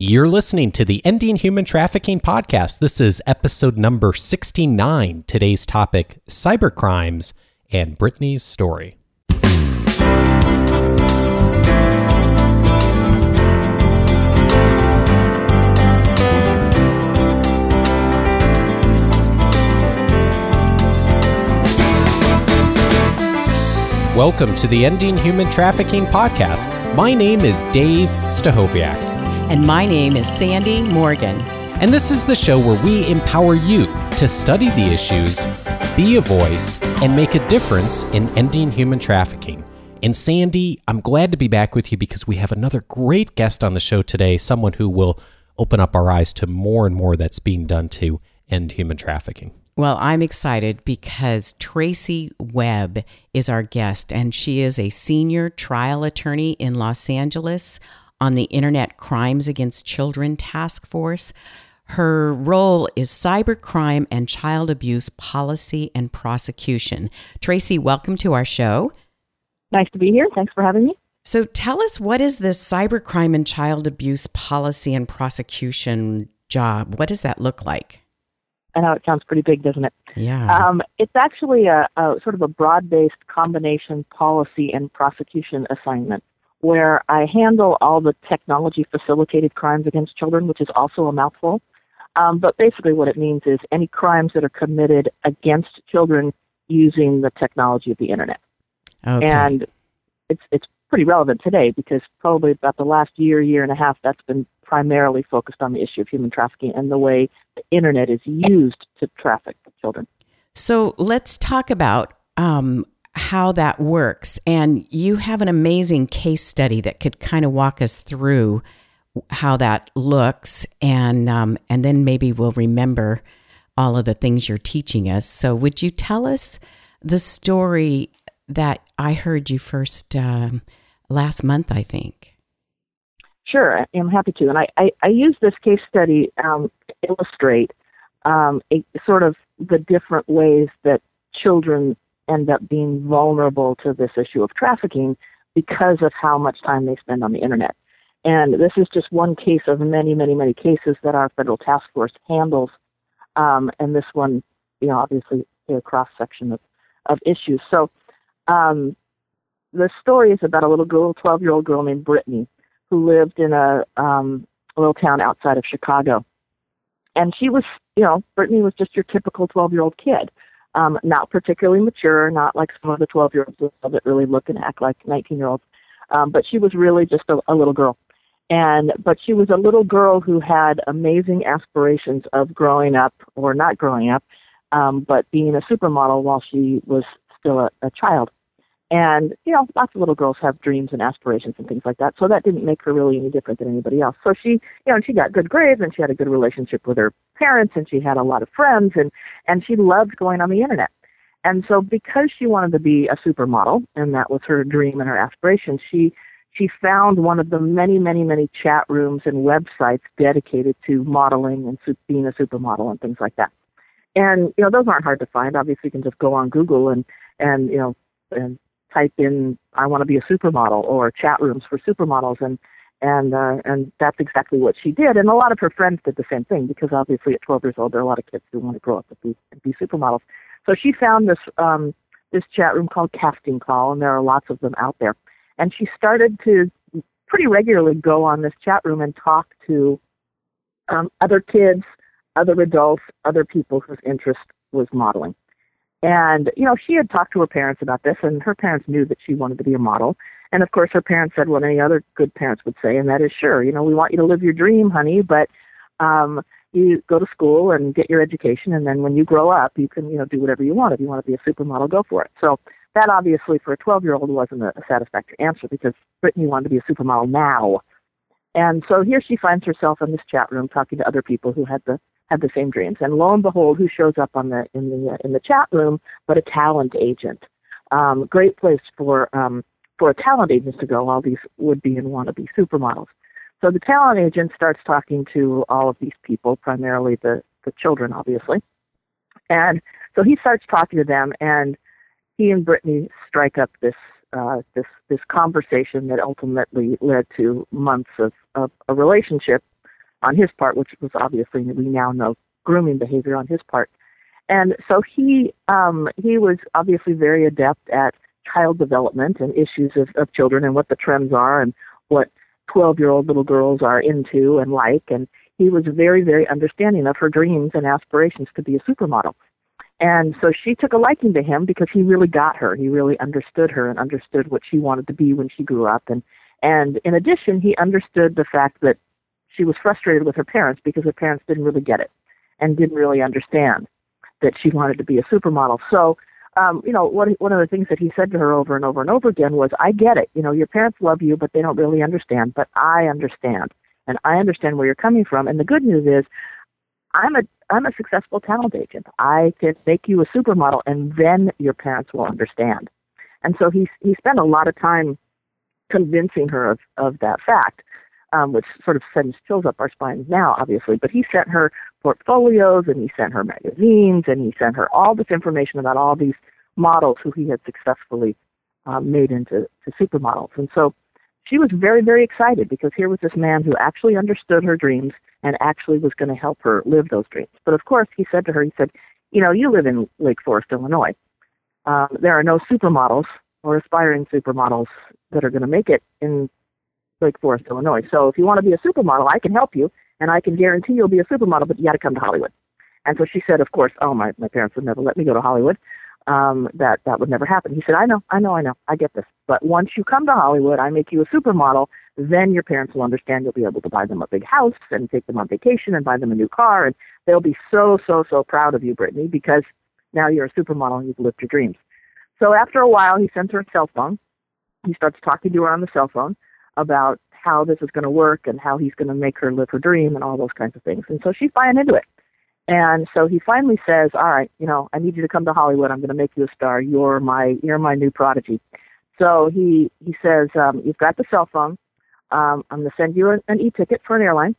You're listening to the Ending Human Trafficking podcast. This is episode number 69. Today's topic cybercrimes and Brittany's story. Welcome to the Ending Human Trafficking podcast. My name is Dave Stachowiak. And my name is Sandy Morgan. And this is the show where we empower you to study the issues, be a voice, and make a difference in ending human trafficking. And Sandy, I'm glad to be back with you because we have another great guest on the show today, someone who will open up our eyes to more and more that's being done to end human trafficking. Well, I'm excited because Tracy Webb is our guest, and she is a senior trial attorney in Los Angeles on the Internet Crimes Against Children Task Force. Her role is cybercrime and child abuse policy and prosecution. Tracy, welcome to our show. Nice to be here. Thanks for having me. So, tell us what is the cybercrime and child abuse policy and prosecution job? What does that look like? I know it sounds pretty big, doesn't it? Yeah. Um, it's actually a, a sort of a broad-based combination policy and prosecution assignment where I handle all the technology facilitated crimes against children, which is also a mouthful. Um, but basically, what it means is any crimes that are committed against children using the technology of the internet. Okay. And it's it's pretty relevant today because probably about the last year, year and a half, that's been primarily focused on the issue of human trafficking and the way the internet is used to traffic children. So let's talk about um, how that works. And you have an amazing case study that could kind of walk us through how that looks, and um, and then maybe we'll remember all of the things you're teaching us. So would you tell us the story that I heard you first um, last month? I think. Sure, I'm happy to. And I, I, I use this case study um, to illustrate um, a, sort of the different ways that children end up being vulnerable to this issue of trafficking because of how much time they spend on the internet. And this is just one case of many, many, many cases that our federal task force handles. Um, and this one, you know, obviously a cross section of, of issues. So um, the story is about a little girl, 12 year old girl named Brittany, who lived in a, um, a little town outside of Chicago. And she was, you know, Brittany was just your typical 12 year old kid. Um, not particularly mature, not like some of the 12 year olds that really look and act like 19 year olds. Um, but she was really just a, a little girl. And, but she was a little girl who had amazing aspirations of growing up or not growing up, um, but being a supermodel while she was still a, a child. And, you know, lots of little girls have dreams and aspirations and things like that. So that didn't make her really any different than anybody else. So she, you know, she got good grades and she had a good relationship with her parents and she had a lot of friends and, and she loved going on the internet. And so because she wanted to be a supermodel and that was her dream and her aspiration, she, she found one of the many, many, many chat rooms and websites dedicated to modeling and su- being a supermodel and things like that. And, you know, those aren't hard to find. Obviously you can just go on Google and, and, you know, and type in I want to be a supermodel or chat rooms for supermodels and and uh, and that's exactly what she did. And a lot of her friends did the same thing because obviously at 12 years old there are a lot of kids who want to grow up and be be supermodels. So she found this um this chat room called casting call and there are lots of them out there. And she started to pretty regularly go on this chat room and talk to um, other kids other adults other people whose interest was modeling and, you know, she had talked to her parents about this, and her parents knew that she wanted to be a model. And of course, her parents said what any other good parents would say, and that is sure, you know, we want you to live your dream, honey, but um, you go to school and get your education, and then when you grow up, you can, you know, do whatever you want. If you want to be a supermodel, go for it. So that obviously, for a 12 year old, wasn't a, a satisfactory answer because Brittany wanted to be a supermodel now. And so here she finds herself in this chat room talking to other people who had the had the same dreams. And lo and behold, who shows up on the in the uh, in the chat room but a talent agent. Um, great place for um, for a talent agent to go. All these would be and want to be supermodels. So the talent agent starts talking to all of these people, primarily the the children, obviously. And so he starts talking to them, and he and Brittany strike up this uh, this this conversation that ultimately led to months of, of a relationship on his part, which was obviously we now know grooming behavior on his part. And so he um, he was obviously very adept at child development and issues of, of children and what the trends are and what 12 year old little girls are into and like. And he was very, very understanding of her dreams and aspirations to be a supermodel. And so she took a liking to him because he really got her. He really understood her and understood what she wanted to be when she grew up. And, and in addition, he understood the fact that she was frustrated with her parents because her parents didn't really get it and didn't really understand that she wanted to be a supermodel. So, um, you know, one one of the things that he said to her over and over and over again was, "I get it. You know, your parents love you, but they don't really understand. But I understand, and I understand where you're coming from. And the good news is, I'm a I'm a successful talent agent. I can make you a supermodel, and then your parents will understand." And so he he spent a lot of time convincing her of of that fact um, which sort of sends chills up our spines now, obviously. But he sent her portfolios and he sent her magazines and he sent her all this information about all these models who he had successfully um, made into to supermodels. And so she was very, very excited because here was this man who actually understood her dreams and actually was going to help her live those dreams. But of course, he said to her, he said, You know, you live in Lake Forest, Illinois. Um, there are no supermodels or aspiring supermodels that are going to make it in Lake Forest, Illinois. So if you want to be a supermodel, I can help you, and I can guarantee you'll be a supermodel, but you got to come to Hollywood. And so she said, of course, oh my my parents would never let me go to Hollywood. Um, that that would never happen. He said, I know, I know, I know, I get this. But once you come to Hollywood, I make you a supermodel. Then your parents will understand. You'll be able to buy them a big house and take them on vacation and buy them a new car, and they'll be so so so proud of you, Brittany, because now you're a supermodel and you've lived your dreams. So after a while, he sends her a cell phone. He starts talking to her on the cell phone about how this is going to work and how he's going to make her live her dream and all those kinds of things. And so she's buying into it. And so he finally says, "All right, you know, I need you to come to Hollywood. I'm going to make you a star. You're my you're my new prodigy." So he he says, um, "You've got the cell phone. Um, I'm going to send you an, an e-ticket for an airline.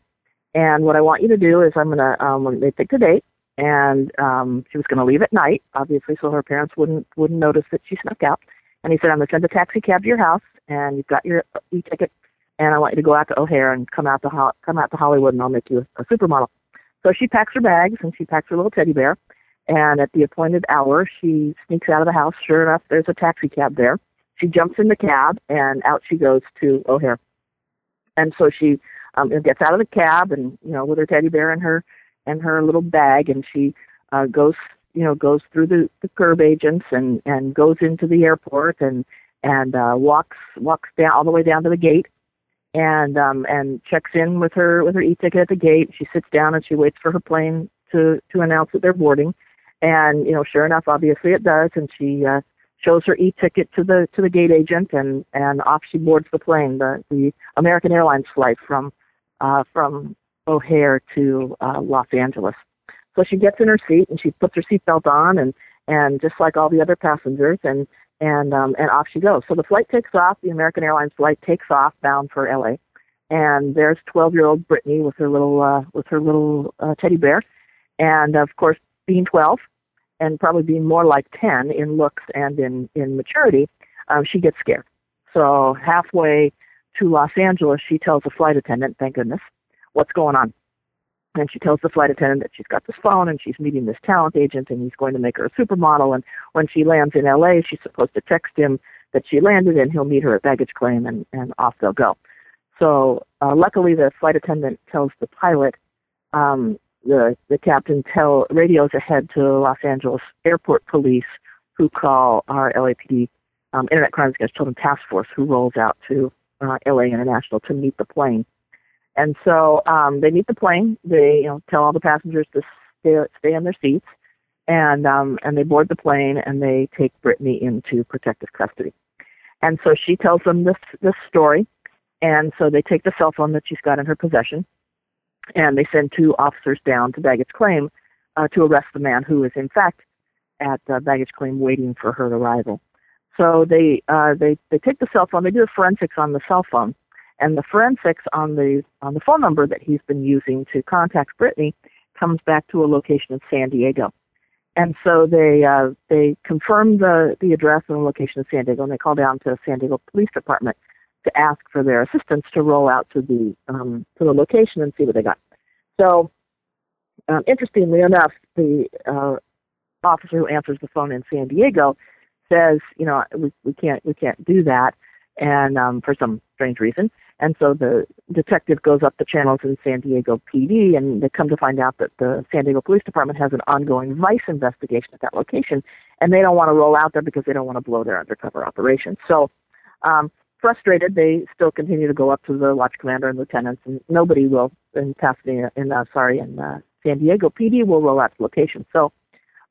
And what I want you to do is I'm going to um, they pick a date, and um, she was going to leave at night, obviously, so her parents wouldn't wouldn't notice that she snuck out. And he said, I'm going to send a taxi cab to your house, and you've got your e-ticket, and I want you to go out to O'Hare and come out to Ho- come out to Hollywood, and I'll make you a, a supermodel. So she packs her bags and she packs her little teddy bear, and at the appointed hour, she sneaks out of the house. Sure enough, there's a taxi cab there. She jumps in the cab, and out she goes to O'Hare. And so she um, gets out of the cab, and you know, with her teddy bear and her and her little bag, and she uh, goes you know goes through the the curb agents and and goes into the airport and and uh walks walks down all the way down to the gate and um and checks in with her with her e-ticket at the gate. She sits down and she waits for her plane to to announce that they're boarding. And you know sure enough obviously it does. And she uh shows her e-ticket to the to the gate agent and and off she boards the plane the the American Airlines flight from uh from O'Hare to uh Los Angeles so she gets in her seat and she puts her seatbelt on and and just like all the other passengers and and um and off she goes. So the flight takes off, the American Airlines flight takes off bound for LA. And there's 12-year-old Brittany with her little uh with her little uh, teddy bear. And of course, being 12 and probably being more like 10 in looks and in in maturity, um she gets scared. So halfway to Los Angeles, she tells the flight attendant, thank goodness, what's going on and she tells the flight attendant that she's got this phone and she's meeting this talent agent and he's going to make her a supermodel and when she lands in LA she's supposed to text him that she landed and he'll meet her at baggage claim and, and off they'll go. So uh, luckily the flight attendant tells the pilot um, the the captain tell radios ahead to Los Angeles airport police who call our LAPD um, Internet Crimes Against Children Task Force who rolls out to uh, LA International to meet the plane and so um, they meet the plane. They you know tell all the passengers to stay stay in their seats, and um, and they board the plane and they take Brittany into protective custody. And so she tells them this this story, and so they take the cell phone that she's got in her possession, and they send two officers down to baggage claim uh, to arrest the man who is in fact at uh, baggage claim waiting for her arrival. So they uh, they they take the cell phone. They do the forensics on the cell phone and the forensics on the on the phone number that he's been using to contact Brittany comes back to a location in San Diego. And so they uh, they confirm the the address and the location of San Diego, and they call down to the San Diego Police Department to ask for their assistance to roll out to the um, to the location and see what they got. So, um, interestingly enough, the uh, officer who answers the phone in San Diego says, you know, we, we can't we can't do that, and um, for some strange reason. And so the detective goes up the channels in San Diego PD, and they come to find out that the San Diego Police Department has an ongoing vice investigation at that location, and they don't want to roll out there because they don't want to blow their undercover operation. So, um, frustrated, they still continue to go up to the watch commander and lieutenants, and nobody will in Pasadena, in uh, sorry, in uh, San Diego PD will roll out to location. So,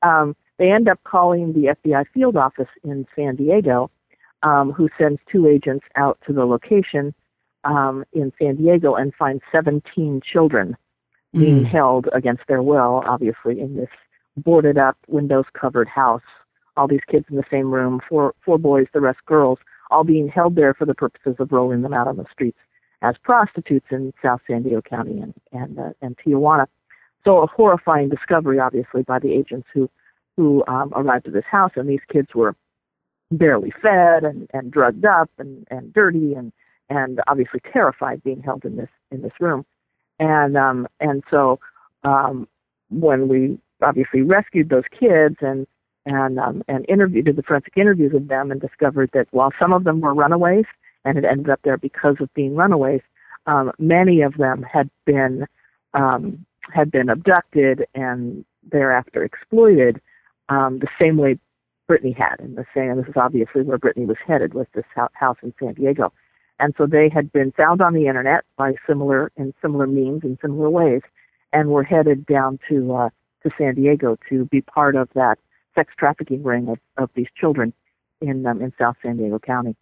um, they end up calling the FBI field office in San Diego, um, who sends two agents out to the location um, in San Diego and finds 17 children mm. being held against their will, obviously, in this boarded up, windows covered house. All these kids in the same room, four, four boys, the rest girls, all being held there for the purposes of rolling them out on the streets as prostitutes in South San Diego County and, and, uh, and Tijuana. So a horrifying discovery, obviously, by the agents who who um, arrived at this house, and these kids were barely fed and, and drugged up and, and dirty and and obviously terrified being held in this in this room. And um, and so um, when we obviously rescued those kids and and um, and interviewed did the forensic interviews of them and discovered that while some of them were runaways and had ended up there because of being runaways, um, many of them had been um, had been abducted and thereafter exploited um, the same way Brittany had, and the same. This is obviously where Brittany was headed with this house in San Diego, and so they had been found on the internet by similar in similar means in similar ways, and were headed down to uh, to San Diego to be part of that sex trafficking ring of, of these children in um, in South San Diego County,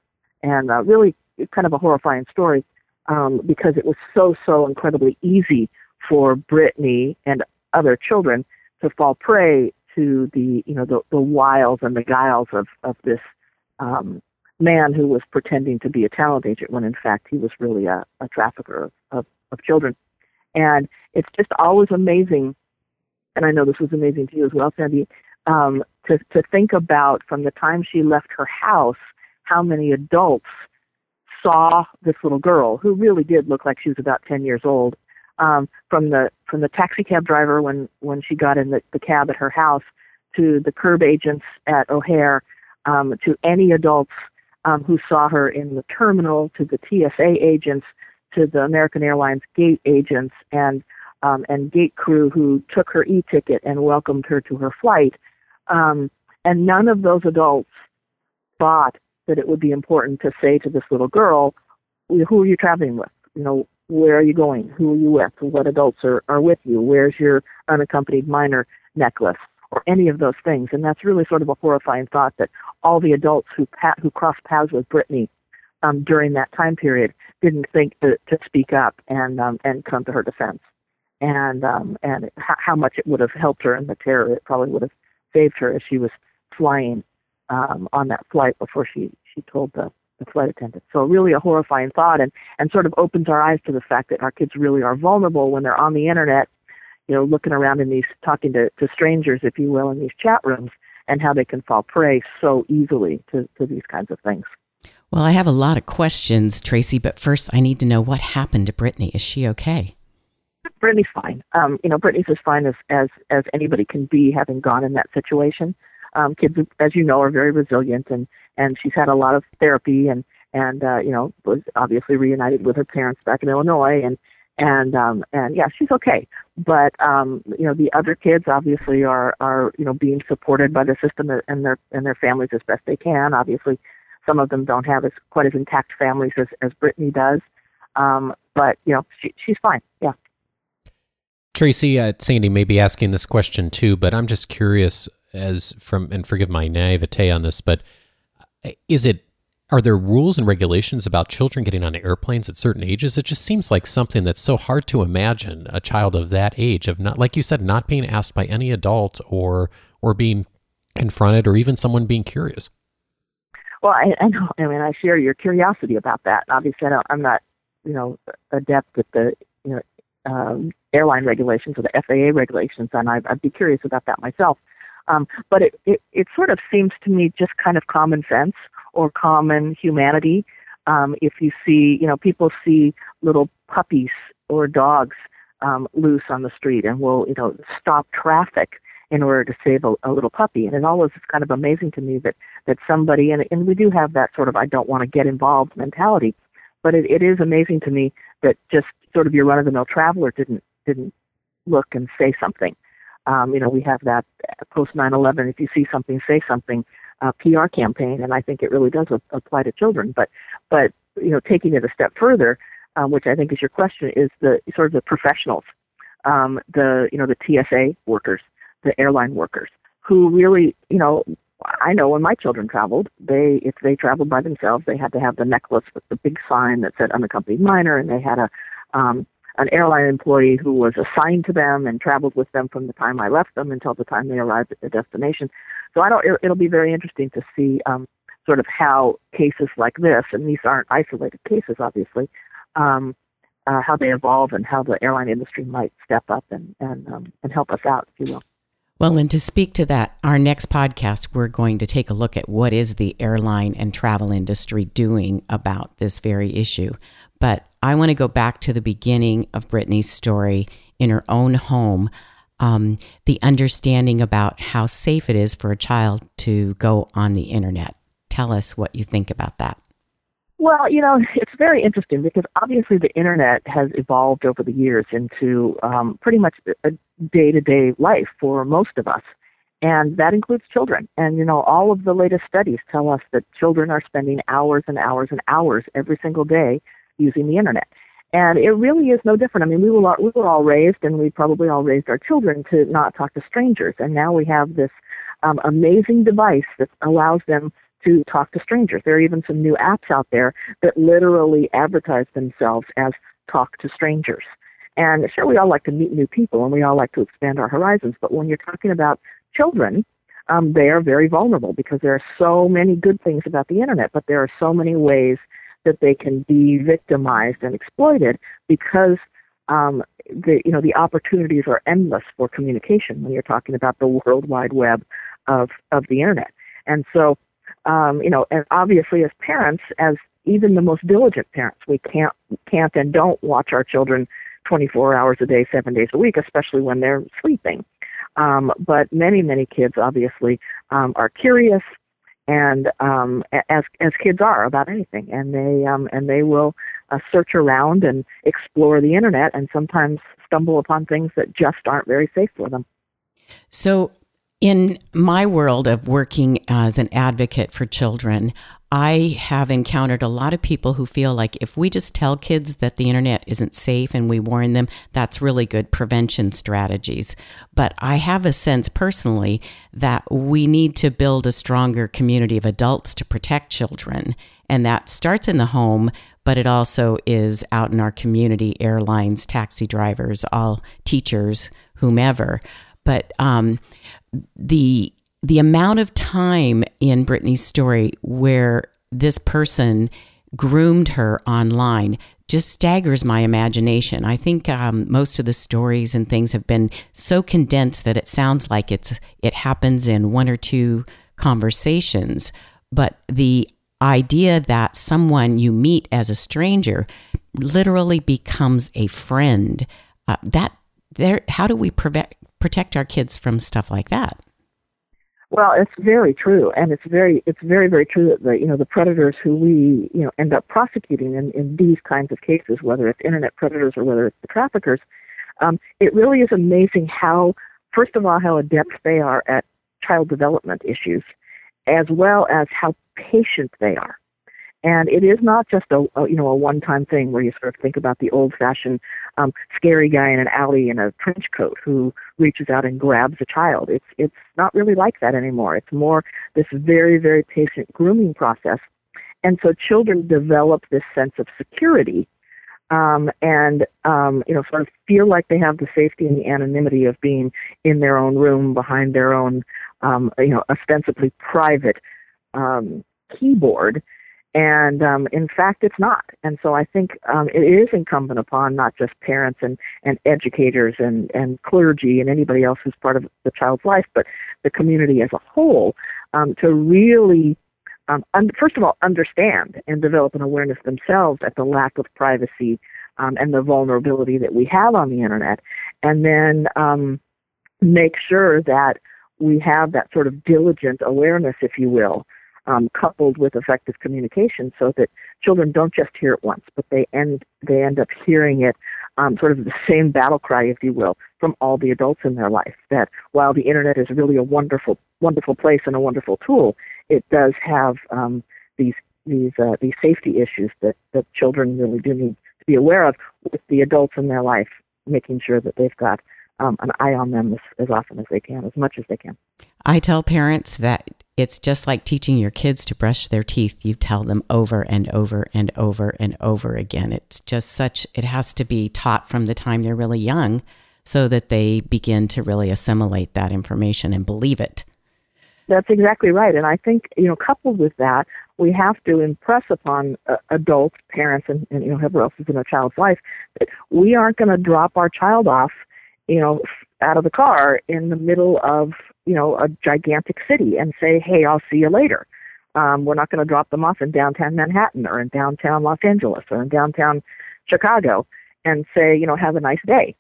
and uh, really kind of a horrifying story um, because it was so so incredibly easy for Brittany and other children to fall prey to the you know the, the wiles and the guiles of of this um, man who was pretending to be a talent agent when in fact he was really a, a trafficker of, of, of children. And it's just always amazing, and I know this was amazing to you as well, Sandy, um, to to think about from the time she left her house how many adults saw this little girl who really did look like she was about 10 years old um, from the from the taxi cab driver when when she got in the, the cab at her house to the curb agents at O'Hare um, to any adults um, who saw her in the terminal to the TSA agents to the American Airlines gate agents and um, and gate crew who took her e-ticket and welcomed her to her flight. Um, and none of those adults thought that it would be important to say to this little girl, "Who are you traveling with? You know, where are you going? Who are you with? What adults are, are with you? Where's your unaccompanied minor necklace? Or any of those things. And that's really sort of a horrifying thought that all the adults who pat, who crossed paths with Brittany um, during that time period didn't think to, to speak up and um, and come to her defense. And um, and h- how much it would have helped her in the terror. It probably would have saved her as she was flying um, on that flight before she she told the the flight attendant. So really a horrifying thought and, and sort of opens our eyes to the fact that our kids really are vulnerable when they're on the internet, you know, looking around in these, talking to, to strangers, if you will, in these chat rooms and how they can fall prey so easily to, to these kinds of things. Well, I have a lot of questions, Tracy, but first I need to know what happened to Brittany. Is she okay? Brittany's fine. Um, you know, Brittany's as fine as, as, as anybody can be having gone in that situation. Um, kids, as you know, are very resilient and, and she's had a lot of therapy and and uh, you know was obviously reunited with her parents back in Illinois and and um and yeah she's okay. But um you know the other kids obviously are are you know being supported by the system and their and their families as best they can. Obviously some of them don't have as quite as intact families as as Brittany does. Um but you know she she's fine. Yeah. Tracy uh, Sandy may be asking this question too but I'm just curious as from and forgive my naivete on this but is it are there rules and regulations about children getting on airplanes at certain ages? It just seems like something that's so hard to imagine a child of that age of not like you said not being asked by any adult or or being confronted or even someone being curious. Well, I, I know. I mean, I share your curiosity about that. Obviously, I am not, you know, adept with the, you know, um, airline regulations or the FAA regulations, and I'd, I'd be curious about that myself. Um, but it, it, it sort of seems to me just kind of common sense or common humanity. Um, if you see, you know, people see little puppies or dogs um, loose on the street and will, you know, stop traffic in order to save a, a little puppy. And it always is kind of amazing to me that that somebody and and we do have that sort of I don't want to get involved mentality, but it, it is amazing to me that just sort of your run of the mill traveler didn't didn't look and say something. Um, you know, we have that post 9/11. If you see something, say something. Uh, PR campaign, and I think it really does apply to children. But, but you know, taking it a step further, um, which I think is your question, is the sort of the professionals, um, the you know the TSA workers, the airline workers, who really, you know, I know when my children traveled, they if they traveled by themselves, they had to have the necklace with the big sign that said unaccompanied minor, and they had a um, an airline employee who was assigned to them and traveled with them from the time I left them until the time they arrived at the destination. So I don't. It, will be very interesting to see um, sort of how cases like this, and these aren't isolated cases, obviously, um, uh, how they evolve and how the airline industry might step up and and um, and help us out, if you will. Well, and to speak to that, our next podcast, we're going to take a look at what is the airline and travel industry doing about this very issue. But I want to go back to the beginning of Brittany's story in her own home. Um, the understanding about how safe it is for a child to go on the internet. Tell us what you think about that. Well, you know, it's very interesting because obviously the internet has evolved over the years into um, pretty much a day to day life for most of us. And that includes children. And, you know, all of the latest studies tell us that children are spending hours and hours and hours every single day using the internet. And it really is no different. I mean, we were all, we were all raised, and we probably all raised our children to not talk to strangers. And now we have this um, amazing device that allows them to talk to strangers. There are even some new apps out there that literally advertise themselves as talk to strangers. And sure, we all like to meet new people and we all like to expand our horizons, but when you're talking about children, um, they are very vulnerable because there are so many good things about the internet, but there are so many ways that they can be victimized and exploited because um, the you know the opportunities are endless for communication when you're talking about the world wide web of of the internet. And so, um, you know, and obviously as parents, as even the most diligent parents, we can't can't and don't watch our children 24 hours a day, seven days a week, especially when they're sleeping. Um, but many, many kids obviously um, are curious, and um, as as kids are about anything, and they um, and they will uh, search around and explore the internet, and sometimes stumble upon things that just aren't very safe for them. So, in my world of working as an advocate for children, I have encountered a lot of people who feel like if we just tell kids that the internet isn't safe and we warn them, that's really good prevention strategies. But I have a sense personally that we need to build a stronger community of adults to protect children. And that starts in the home, but it also is out in our community airlines, taxi drivers, all teachers, whomever. But um, the the amount of time in Brittany's story where this person groomed her online just staggers my imagination. I think um, most of the stories and things have been so condensed that it sounds like it's it happens in one or two conversations. But the idea that someone you meet as a stranger literally becomes a friend uh, that there how do we prevent protect our kids from stuff like that? Well, it's very true, and it's very it's very very true that the you know the predators who we you know end up prosecuting in, in these kinds of cases, whether it's internet predators or whether it's the traffickers, um, it really is amazing how first of all how adept they are at child development issues, as well as how patient they are. And it is not just a, a you know a one-time thing where you sort of think about the old-fashioned um, scary guy in an alley in a trench coat who reaches out and grabs a child. It's it's not really like that anymore. It's more this very very patient grooming process, and so children develop this sense of security um, and um, you know sort of feel like they have the safety and the anonymity of being in their own room behind their own um, you know ostensibly private um, keyboard and um, in fact, it's not. And so I think um, it is incumbent upon not just parents and, and educators and, and clergy and anybody else who's part of the child's life, but the community as a whole um, to really, um, un- first of all, understand and develop an awareness themselves at the lack of privacy um, and the vulnerability that we have on the internet, and then um, make sure that we have that sort of diligent awareness, if you will, um, coupled with effective communication, so that children don't just hear it once, but they end they end up hearing it, um, sort of the same battle cry, if you will, from all the adults in their life. That while the internet is really a wonderful wonderful place and a wonderful tool, it does have um, these these uh, these safety issues that that children really do need to be aware of with the adults in their life, making sure that they've got um, an eye on them as, as often as they can, as much as they can. I tell parents that it's just like teaching your kids to brush their teeth. You tell them over and over and over and over again. It's just such, it has to be taught from the time they're really young so that they begin to really assimilate that information and believe it. That's exactly right. And I think, you know, coupled with that, we have to impress upon uh, adults, parents, and, and, you know, whoever else is in a child's life that we aren't going to drop our child off, you know, out of the car in the middle of, you know, a gigantic city and say, hey, I'll see you later. Um, we're not going to drop them off in downtown Manhattan or in downtown Los Angeles or in downtown Chicago and say, you know, have a nice day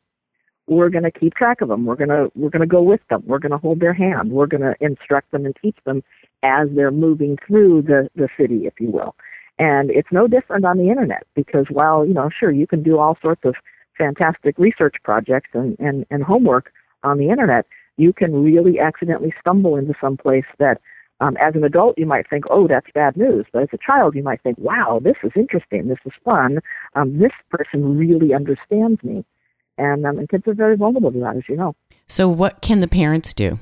we're going to keep track of them. We're going to we're going to go with them. We're going to hold their hand. We're going to instruct them and teach them as they're moving through the the city, if you will. And it's no different on the internet because while you know, sure, you can do all sorts of fantastic research projects and and, and homework on the internet, you can really accidentally stumble into some place that um, as an adult, you might think, oh, that's bad news. But as a child, you might think, wow, this is interesting. This is fun. Um, this person really understands me and um, and kids are very vulnerable to that, as you know. So, what can the parents do?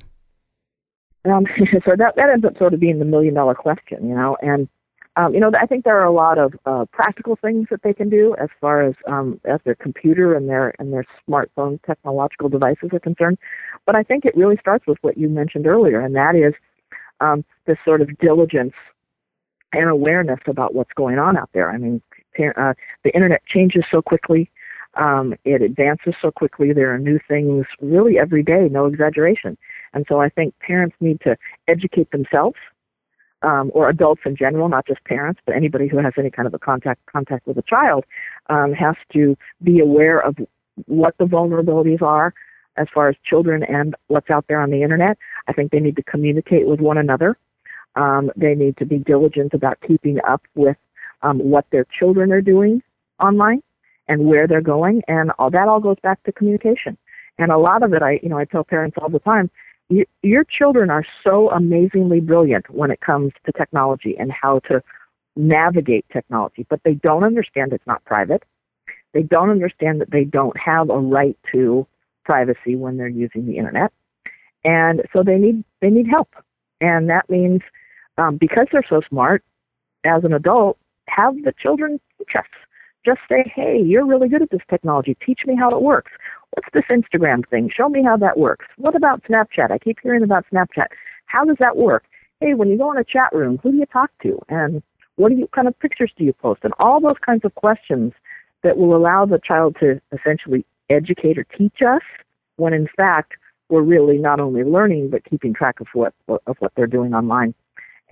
Um, so that that ends up sort of being the million dollar question, you know, and um, you know, I think there are a lot of uh, practical things that they can do as far as um, as their computer and their and their smartphone technological devices are concerned. But I think it really starts with what you mentioned earlier, and that is um, this sort of diligence and awareness about what's going on out there. I mean, uh, the internet changes so quickly. Um, it advances so quickly. There are new things really every day, no exaggeration. And so I think parents need to educate themselves, um, or adults in general, not just parents, but anybody who has any kind of a contact contact with a child um, has to be aware of what the vulnerabilities are as far as children and what's out there on the internet. I think they need to communicate with one another. Um, they need to be diligent about keeping up with um, what their children are doing online and where they're going, and all that all goes back to communication. And a lot of it, I you know, I tell parents all the time, you, your children are so amazingly brilliant when it comes to technology and how to navigate technology, but they don't understand it's not private. They don't understand that they don't have a right to privacy when they're using the internet, and so they need they need help. And that means um, because they're so smart, as an adult, have the children teach us just say, hey, you're really good at this technology. Teach me how it works. What's this Instagram thing? Show me how that works. What about Snapchat? I keep hearing about Snapchat. How does that work? Hey, when you go in a chat room, who do you talk to? And what do you kind of pictures do you post? And all those kinds of questions that will allow the child to essentially educate or teach us when in fact we're really not only learning but keeping track of what of what they're doing online.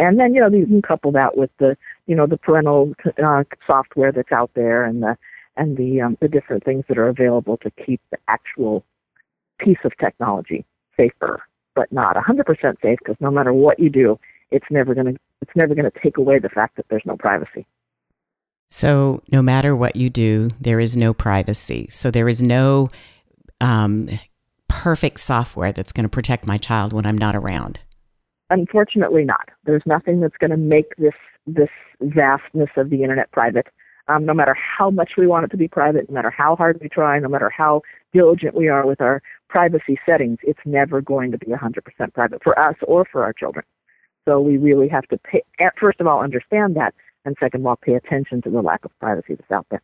And then, you know, you can couple that with the, you know, the parental uh, software that's out there and the, and the, um, the different things that are available to keep the actual piece of technology safer, but not 100% safe because no matter what you do, it's never going to, it's never going to take away the fact that there's no privacy. So, no matter what you do, there is no privacy. So, there is no um, perfect software that's going to protect my child when I'm not around. Unfortunately, not. There's nothing that's going to make this this vastness of the internet private. Um, no matter how much we want it to be private, no matter how hard we try, no matter how diligent we are with our privacy settings, it's never going to be 100% private for us or for our children. So we really have to, pay, first of all, understand that, and second of all, pay attention to the lack of privacy that's out there.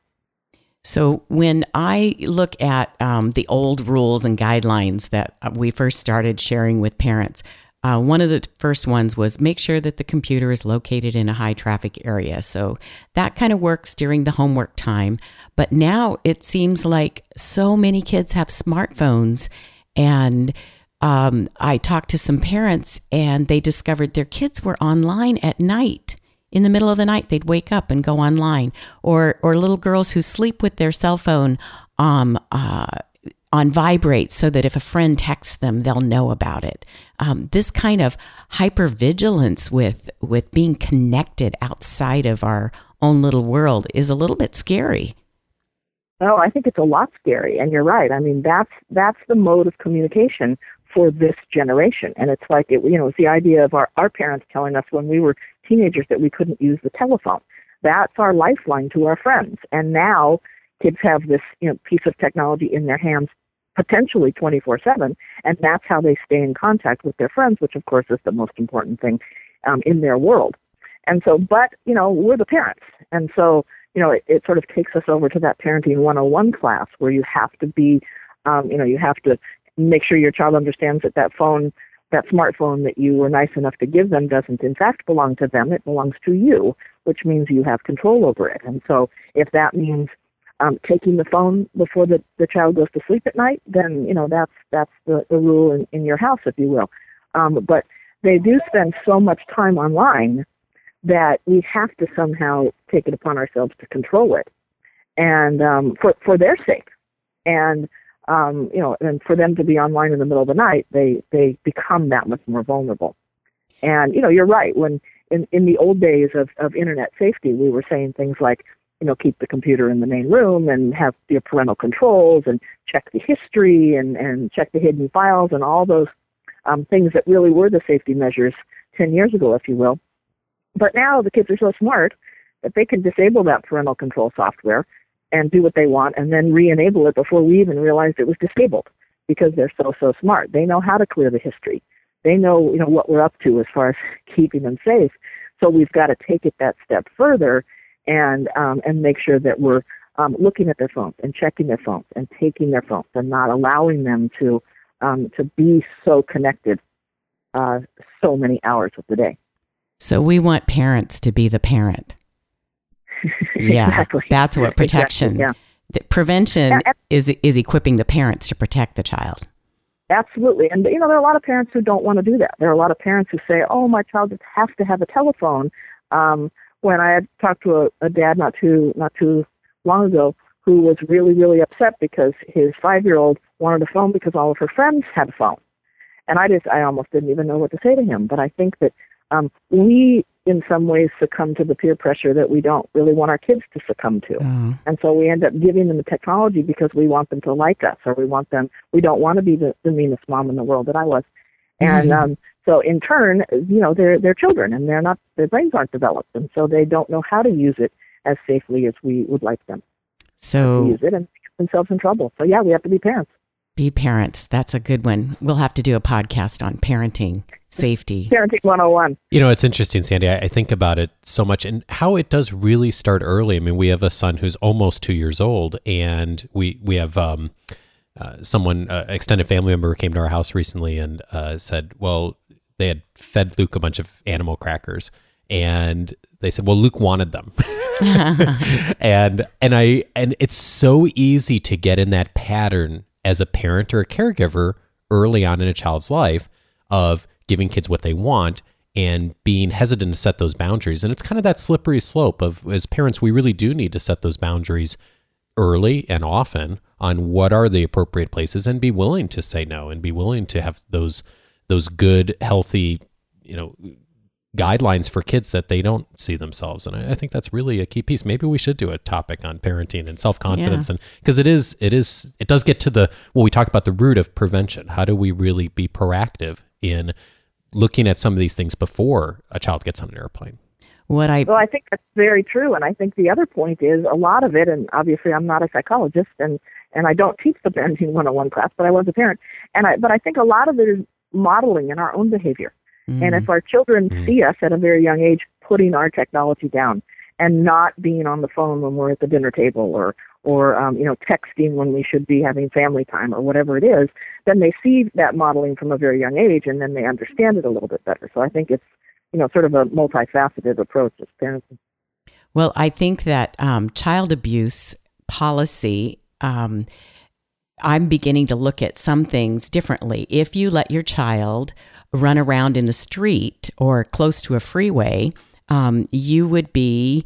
So, when I look at um, the old rules and guidelines that we first started sharing with parents, uh, one of the first ones was make sure that the computer is located in a high traffic area. So that kind of works during the homework time. But now it seems like so many kids have smartphones. And um, I talked to some parents and they discovered their kids were online at night in the middle of the night they'd wake up and go online or or little girls who sleep with their cell phone um, uh, on vibrate so that if a friend texts them they'll know about it um, this kind of hypervigilance with with being connected outside of our own little world is a little bit scary Oh, I think it's a lot scary, and you're right. I mean, that's that's the mode of communication for this generation, and it's like it, you know, it's the idea of our our parents telling us when we were teenagers that we couldn't use the telephone. That's our lifeline to our friends, and now kids have this you know piece of technology in their hands potentially 24/7, and that's how they stay in contact with their friends, which of course is the most important thing um, in their world. And so, but you know, we're the parents, and so you know, it, it sort of takes us over to that parenting 101 class where you have to be, um, you know, you have to make sure your child understands that that phone, that smartphone that you were nice enough to give them doesn't in fact belong to them. It belongs to you, which means you have control over it. And so if that means um, taking the phone before the, the child goes to sleep at night, then, you know, that's, that's the, the rule in, in your house, if you will. Um, but they do spend so much time online that we have to somehow take it upon ourselves to control it, and um, for for their sake, and um, you know, and for them to be online in the middle of the night, they they become that much more vulnerable. And you know, you're right. When in in the old days of of internet safety, we were saying things like, you know, keep the computer in the main room and have your parental controls and check the history and and check the hidden files and all those um, things that really were the safety measures ten years ago, if you will. But now the kids are so smart that they can disable that parental control software and do what they want and then re-enable it before we even realized it was disabled because they're so so smart. They know how to clear the history. They know you know what we're up to as far as keeping them safe. So we've got to take it that step further and um, and make sure that we're um, looking at their phones and checking their phones and taking their phones and not allowing them to um, to be so connected uh, so many hours of the day. So we want parents to be the parent. Yeah, exactly. that's what protection. Exactly, yeah. The prevention is is equipping the parents to protect the child. Absolutely, and you know there are a lot of parents who don't want to do that. There are a lot of parents who say, "Oh, my child just has to have a telephone." Um, when I had talked to a, a dad not too not too long ago who was really really upset because his five year old wanted a phone because all of her friends had a phone, and I just I almost didn't even know what to say to him. But I think that um, we in some ways succumb to the peer pressure that we don't really want our kids to succumb to. Mm. And so we end up giving them the technology because we want them to like us or we want them we don't want to be the, the meanest mom in the world that I was. And Mm-hmm. um so in turn, you know, they're they're children and they're not their brains aren't developed and so they don't know how to use it as safely as we would like them to So use it and get themselves in trouble. So yeah, we have to be parents. be parents. That's a good one. We'll have to do a podcast on parenting safety. Parenting 101. You know, it's interesting, Sandy. I, I think about it so much and how it does really start early. I mean, we have a son who's almost two years old, and we we have um, uh, someone, uh, extended family member, came to our house recently and uh, said, "Well, they had fed Luke a bunch of animal crackers, and they said, well, Luke wanted them." and and I and it's so easy to get in that pattern as a parent or a caregiver early on in a child's life of giving kids what they want and being hesitant to set those boundaries. And it's kind of that slippery slope of as parents, we really do need to set those boundaries early and often on what are the appropriate places and be willing to say no and be willing to have those those good, healthy, you know, guidelines for kids that they don't see themselves. And I, I think that's really a key piece. Maybe we should do a topic on parenting and self confidence, Yeah. and because it is, it is, it does get to the well, we talk about the root of prevention. How do we really be proactive in looking at some of these things before a child gets on an airplane? What I Well, I think that's very true, and I think the other point is a lot of it. And obviously, I'm not a psychologist, and and I don't teach the parenting 101 class, but I was a parent, and I but I think a lot of it is modeling in our own behavior. And if our children Mm. see us at a very young age putting our technology down and not being on the phone when we're at the dinner table or or um, you know texting when we should be having family time or whatever it is, then they see that modeling from a very young age and then they understand it a little bit better. So I think it's you know sort of a multifaceted approach as parenting. Well, I think that um, child abuse policy, um, I'm beginning to look at some things differently. If you let your child run around in the street or close to a freeway, um, you would be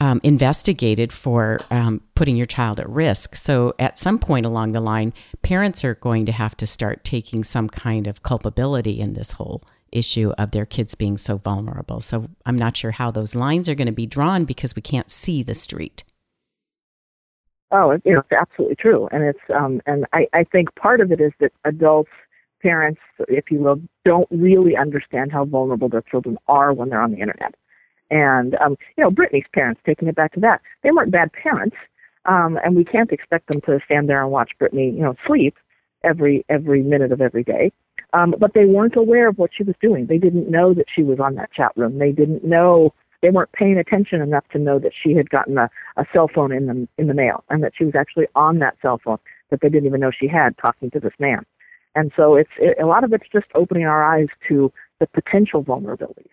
um, investigated for um, putting your child at risk. So, at some point along the line, parents are going to have to start taking some kind of culpability in this whole issue of their kids being so vulnerable. So, I'm not sure how those lines are going to be drawn because we can't see the street. Oh, you know, it's absolutely true, and it's um, and I, I think part of it is that adults, parents, if you will, don't really understand how vulnerable their children are when they're on the internet. And um, you know, Brittany's parents, taking it back to that, they weren't bad parents, um, and we can't expect them to stand there and watch Brittany, you know, sleep every every minute of every day. Um, but they weren't aware of what she was doing. They didn't know that she was on that chat room. They didn't know they weren't paying attention enough to know that she had gotten a, a cell phone in the in the mail and that she was actually on that cell phone that they didn't even know she had talking to this man. And so it's it, a lot of it's just opening our eyes to the potential vulnerabilities.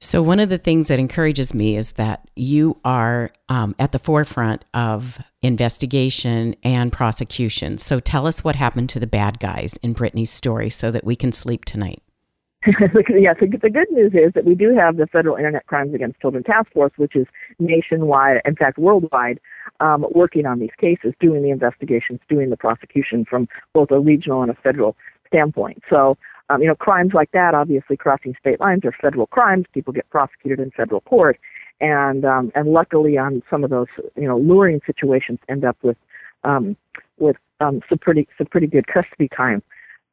So, one of the things that encourages me is that you are um, at the forefront of investigation and prosecution. So, tell us what happened to the bad guys in Brittany's story so that we can sleep tonight. yes, the good news is that we do have the Federal Internet Crimes Against Children Task Force, which is nationwide, in fact, worldwide, um, working on these cases, doing the investigations, doing the prosecution from both a regional and a federal standpoint. So, um, you know, crimes like that, obviously crossing state lines, are federal crimes. People get prosecuted in federal court, and um, and luckily, on some of those, you know, luring situations, end up with um, with um, some pretty some pretty good custody time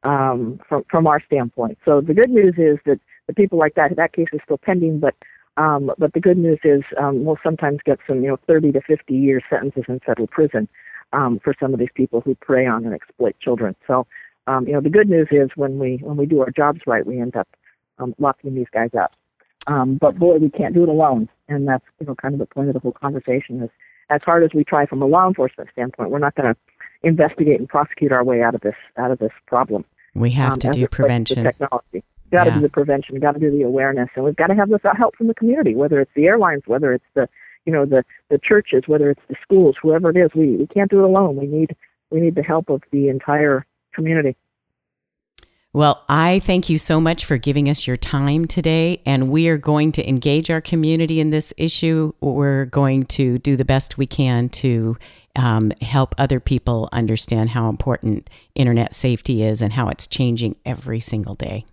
um, from from our standpoint. So the good news is that the people like that that case is still pending, but um, but the good news is um, we'll sometimes get some you know 30 to 50 year sentences in federal prison um, for some of these people who prey on and exploit children. So um, you know the good news is when we when we do our jobs right, we end up um, locking these guys up. Um, but boy, we can't do it alone, and that's you know kind of the point of the whole conversation is as hard as we try from a law enforcement standpoint, we're not going to investigate and prosecute our way out of this out of this problem. We have um, to do prevention. Technology. Got to yeah. do the prevention. Got to do the awareness, and we've got to have this help from the community, whether it's the airlines, whether it's the you know the the churches, whether it's the schools, whoever it is. We we can't do it alone. We need we need the help of the entire community. Well, I thank you so much for giving us your time today. And we are going to engage our community in this issue. We're going to do the best we can to um, help other people understand how important internet safety is and how it's changing every single day.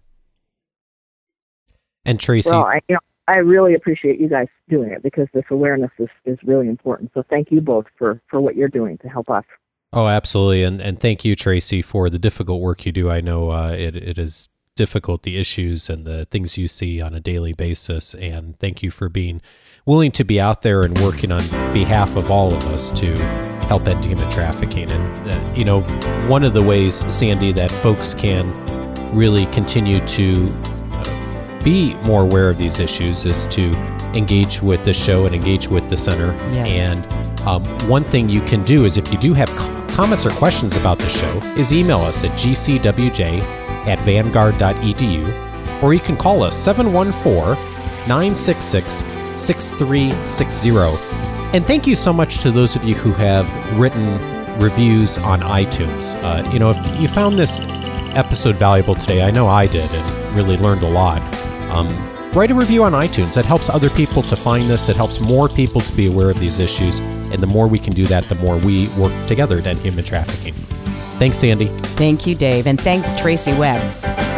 And Tracy. Well, I, you know, I really appreciate you guys doing it because this awareness is, is really important. So thank you both for, for what you're doing to help us. Oh, absolutely, and and thank you, Tracy, for the difficult work you do. I know uh, it it is difficult, the issues and the things you see on a daily basis, and thank you for being willing to be out there and working on behalf of all of us to help end human trafficking. And uh, you know, one of the ways, Sandy, that folks can really continue to uh, be more aware of these issues is to engage with the show and engage with the center. Yes. And um, one thing you can do is if you do have comments or questions about the show is email us at gcwj at vanguard.edu or you can call us 714 966 6360. And thank you so much to those of you who have written reviews on iTunes. Uh, you know, if you found this episode valuable today, I know I did and really learned a lot. Um, write a review on iTunes. That helps other people to find this. It helps more people to be aware of these issues. And the more we can do that, the more we work together to end human trafficking. Thanks, Sandy. Thank you, Dave. And thanks, Tracy Webb.